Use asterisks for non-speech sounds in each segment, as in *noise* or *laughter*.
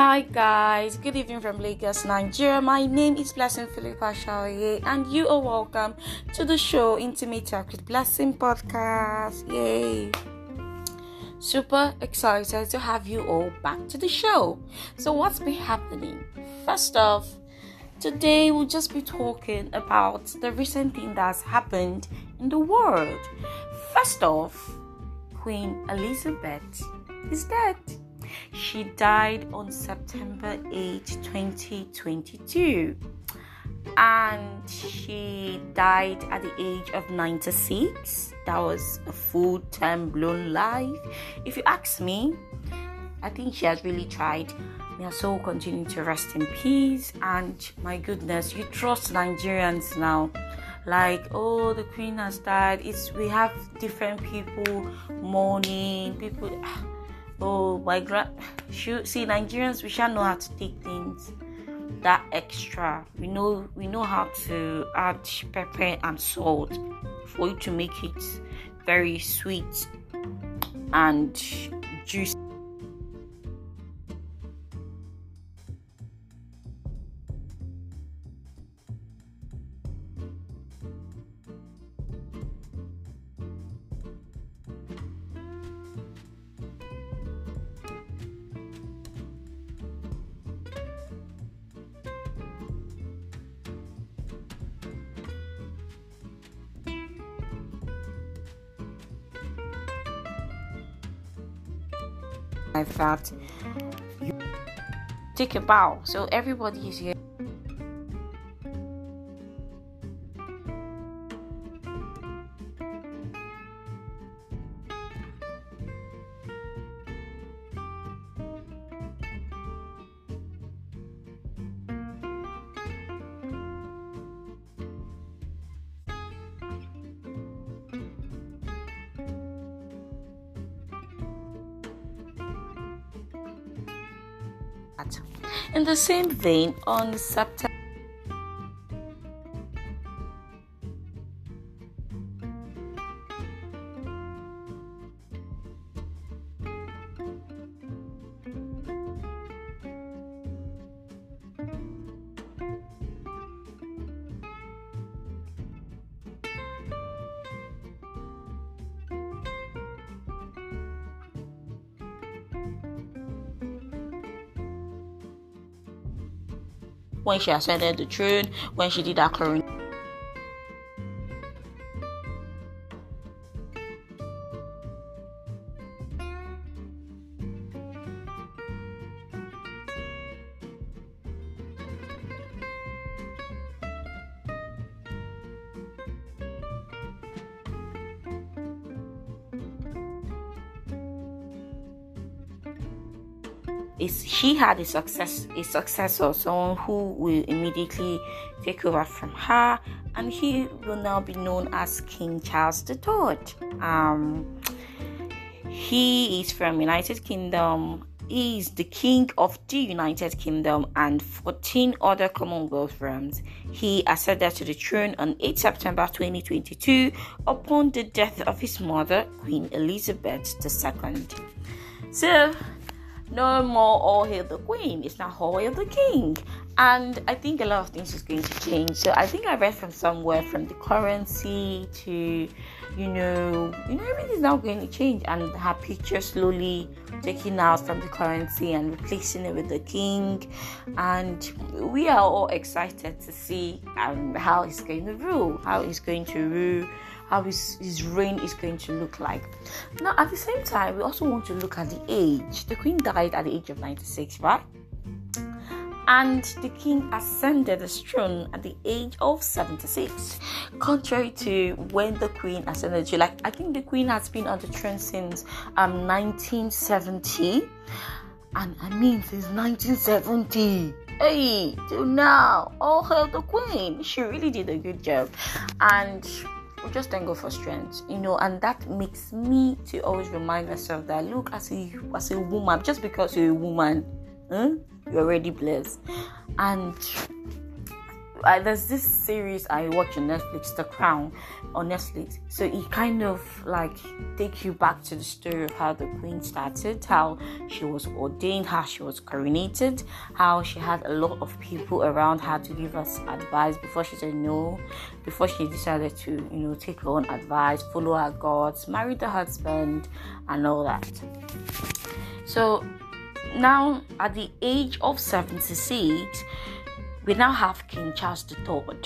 Hi guys, good evening from Lagos, Nigeria. My name is Blessing Philippa Shaye, and you are welcome to the show Intimate Talk with Blessing podcast. Yay! Super excited to have you all back to the show. So, what's been happening? First off, today we'll just be talking about the recent thing that's happened in the world. First off, Queen Elizabeth is dead. She died on September 8, 2022. And she died at the age of 96. That was a full time blown life. If you ask me, I think she has really tried. May her soul continue to rest in peace. And my goodness, you trust Nigerians now like oh the queen has died it's we have different people mourning people ah, oh by grand shoot see nigerians we shall know how to take things that extra. We know we know how to add pepper and salt for you to make it very sweet and juicy like that take a bow so everybody is here In the same vein, on September when she ascended the throne, when she did her coronation. Is she had a success a successor someone who will immediately take over from her and he will now be known as king charles iii um he is from united kingdom he is the king of the united kingdom and 14 other commonwealth realms. He ascended to the throne on 8 september 2022 upon the death of his mother queen elizabeth ii so no more all hail the queen. It's now all hail the king. And i think a lot of things is going to change. So i think i read from somewhere from the currency to you know you know everything's now going to change. And her picture slowly taking out from the currency and replacing it with the king. And we are all excited to see um, how he's going to rule how he's going to rule how his, his reign is going to look like. Now, at the same time, we also want to look at the age. The queen died at the age of 96, right? And the king ascended the throne at the age of 76. Contrary to when the queen ascended, like I think the queen has been on the throne since um 1970, and I mean since 1970 hey till now all hail the queen she really did a good job and we just thank God for strength, you know, and that makes me to always remind myself that look, as a as a woman, just because you're a woman, huh, you're already blessed, and I, there's this series I watch on Netflix, The Crown, on Netflix. So it kind of like take you back to the story of how the Queen started, how she was ordained, how she was coronated, how she had a lot of people around her to give us advice before she said no, before she decided to, you know, take her own advice, follow her gods, marry the husband, and all that. So now at the age of 76 we now have King Charles III.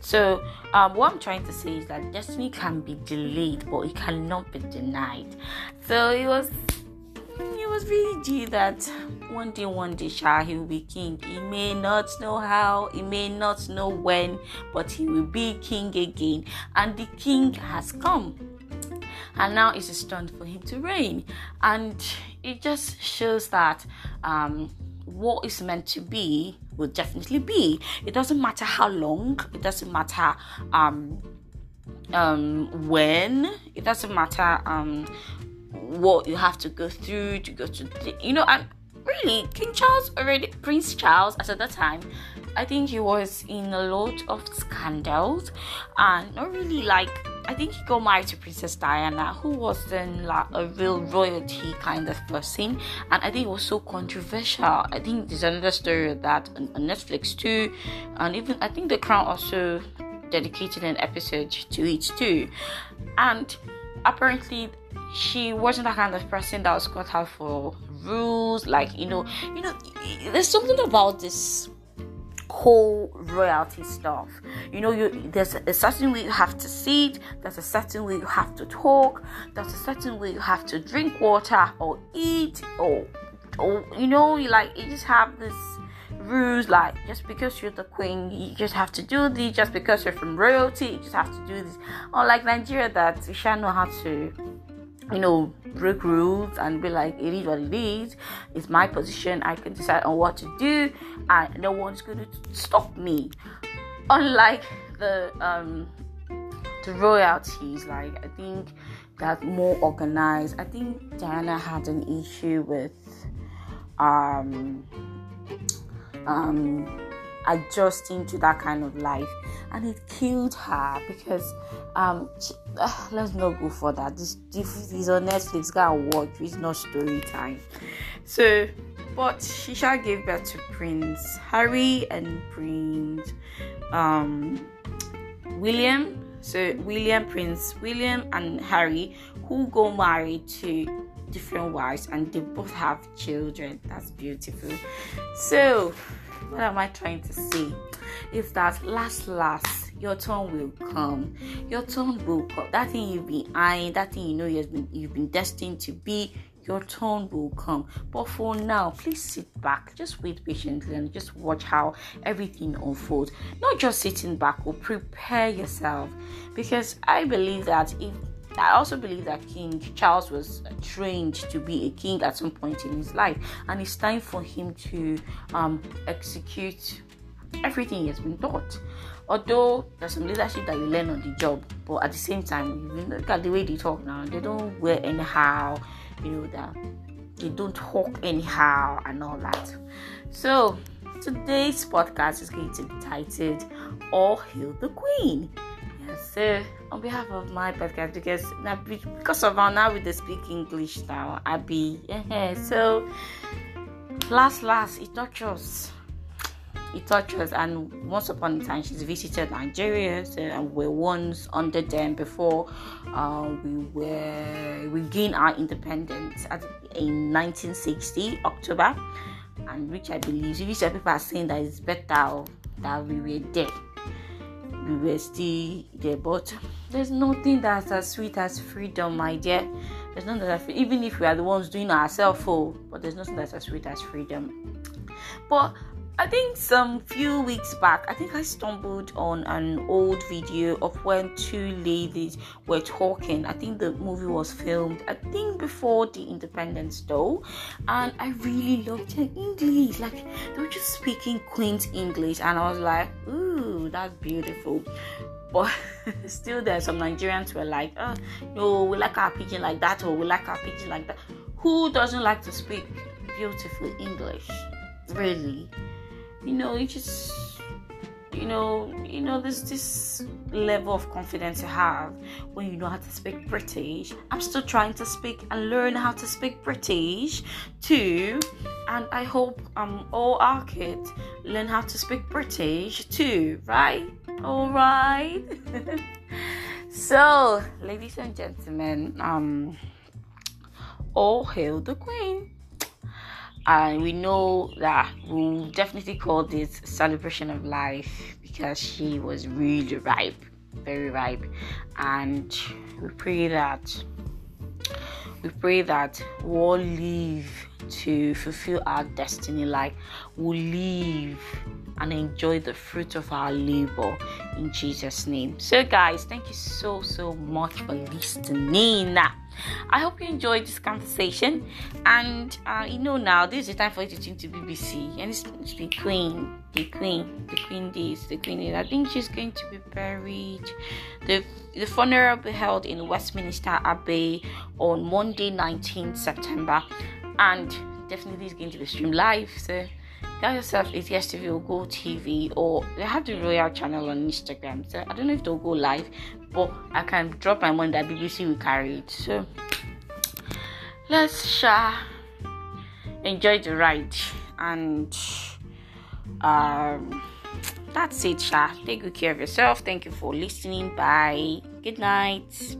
So, um, what I'm trying to say is that destiny can be delayed, but it cannot be denied. So it was, it was really due that one day, one day, Shah he will be king. He may not know how, he may not know when, but he will be king again, and the king has come. And now it's a turn for him to reign, and it just shows that um, what is meant to be will definitely be. It doesn't matter how long, it doesn't matter um um when, it doesn't matter um what you have to go through to go to the, you know and really King Charles already Prince Charles at that time I think he was in a lot of scandals and not really like I think he got married to Princess Diana, who was then like a real royalty kind of person, and I think it was so controversial. I think there's another story of that on, on Netflix too, and even I think The Crown also dedicated an episode to it too, and apparently she wasn't the kind of person that was cut out for rules. Like you know you know there's something about this whole royalty stuff. You know, you there's a certain way you have to sit, there's a certain way you have to talk, there's a certain way you have to drink water or eat or or you know, you like you just have this rules like just because you're the queen you just have to do this just because you're from royalty you just have to do this unlike nigeria that we shall know how to you know, break rules and be like, it is what it is. It's my position. I can decide on what to do, and no one's going to stop me. Unlike the um, the royalties, like I think that's more organized. I think Diana had an issue with um um adjusting to that kind of life. And it killed her because um she, uh, let's not go for that. This, this is on netflix. Go and watch. It's not story time. So but she shall give birth to prince harry and prince um william. So william prince william and harry who go married to different wives and they both have children. That's beautiful. So what am I trying to say? Is that last last your turn will come. Your turn will come. That thing you've been eyeing, that thing you know you've been you've been destined to be, your turn will come. But for now, please sit back, just wait patiently and just watch how everything unfolds. Not just sitting back or prepare yourself. Because I believe that if I also believe that King Charles was trained to be a king at some point in his life, and it's time for him to um, execute everything he has been taught. Although there's some leadership that you learn on the job, but at the same time, you look at the way they talk now, they don't wear anyhow, you know, that they don't talk anyhow and all that. So, today's podcast is going to be titled All Hail the Queen. So on behalf of my podcast, because now because of our now with the speak English now, I be yeah, so last last it touches it touches and once upon a time she's visited Nigeria so, and we're once under them before uh, we were we gained our independence at, in 1960 October. And which I believe which people are saying that it's better that we were there we were still there. But there's nothing that's as sweet as freedom, my dear. There's nothing that even if we are the ones doing ourselves, oh, but there's nothing that's as sweet as freedom. But I think some few weeks back, I think I stumbled on an old video of when two ladies were talking. I think the movie was filmed, I think before the independence though, and I really loved their English. Like they were just speaking Queen's English, and I was like, ooh, that's beautiful. But *laughs* still, there some Nigerians were like, oh, no, we like our pidgin like that, or we like our pidgin like that. Who doesn't like to speak beautiful English? Really? You know, you just you know, you know, there's this level of confidence you have when you know how to speak British. I'm still trying to speak and learn how to speak British too, and I hope um all our kids learn how to speak British too, right? All right. *laughs* so, ladies and gentlemen, um, all hail the Queen and we know that we'll definitely call this celebration of life because she was really ripe very ripe. And we pray that we pray that we'll live to fulfill our destiny. Like we'll live and enjoy the fruit of our labor in jesus name so guys thank you so so much for listening I hope you enjoyed this conversation. And uh, you know now this is the time for you to tune to BBC and it's, the Queen, the Queen, the Queen this, the Queen is. I think she's going to be buried. The the funeral will be held in Westminster Abbey on Monday, 19th September, and definitely is going to be streamed live. So tell yourself it's DStv or Go TV or they have the Royal channel on Instagram. So I don't know if they'll go live, but I can drop my money that BBC will carry it. So let's share, enjoy the ride, and um, that's it. Sha. Take good care of yourself. Thank you for listening. Bye. Good night.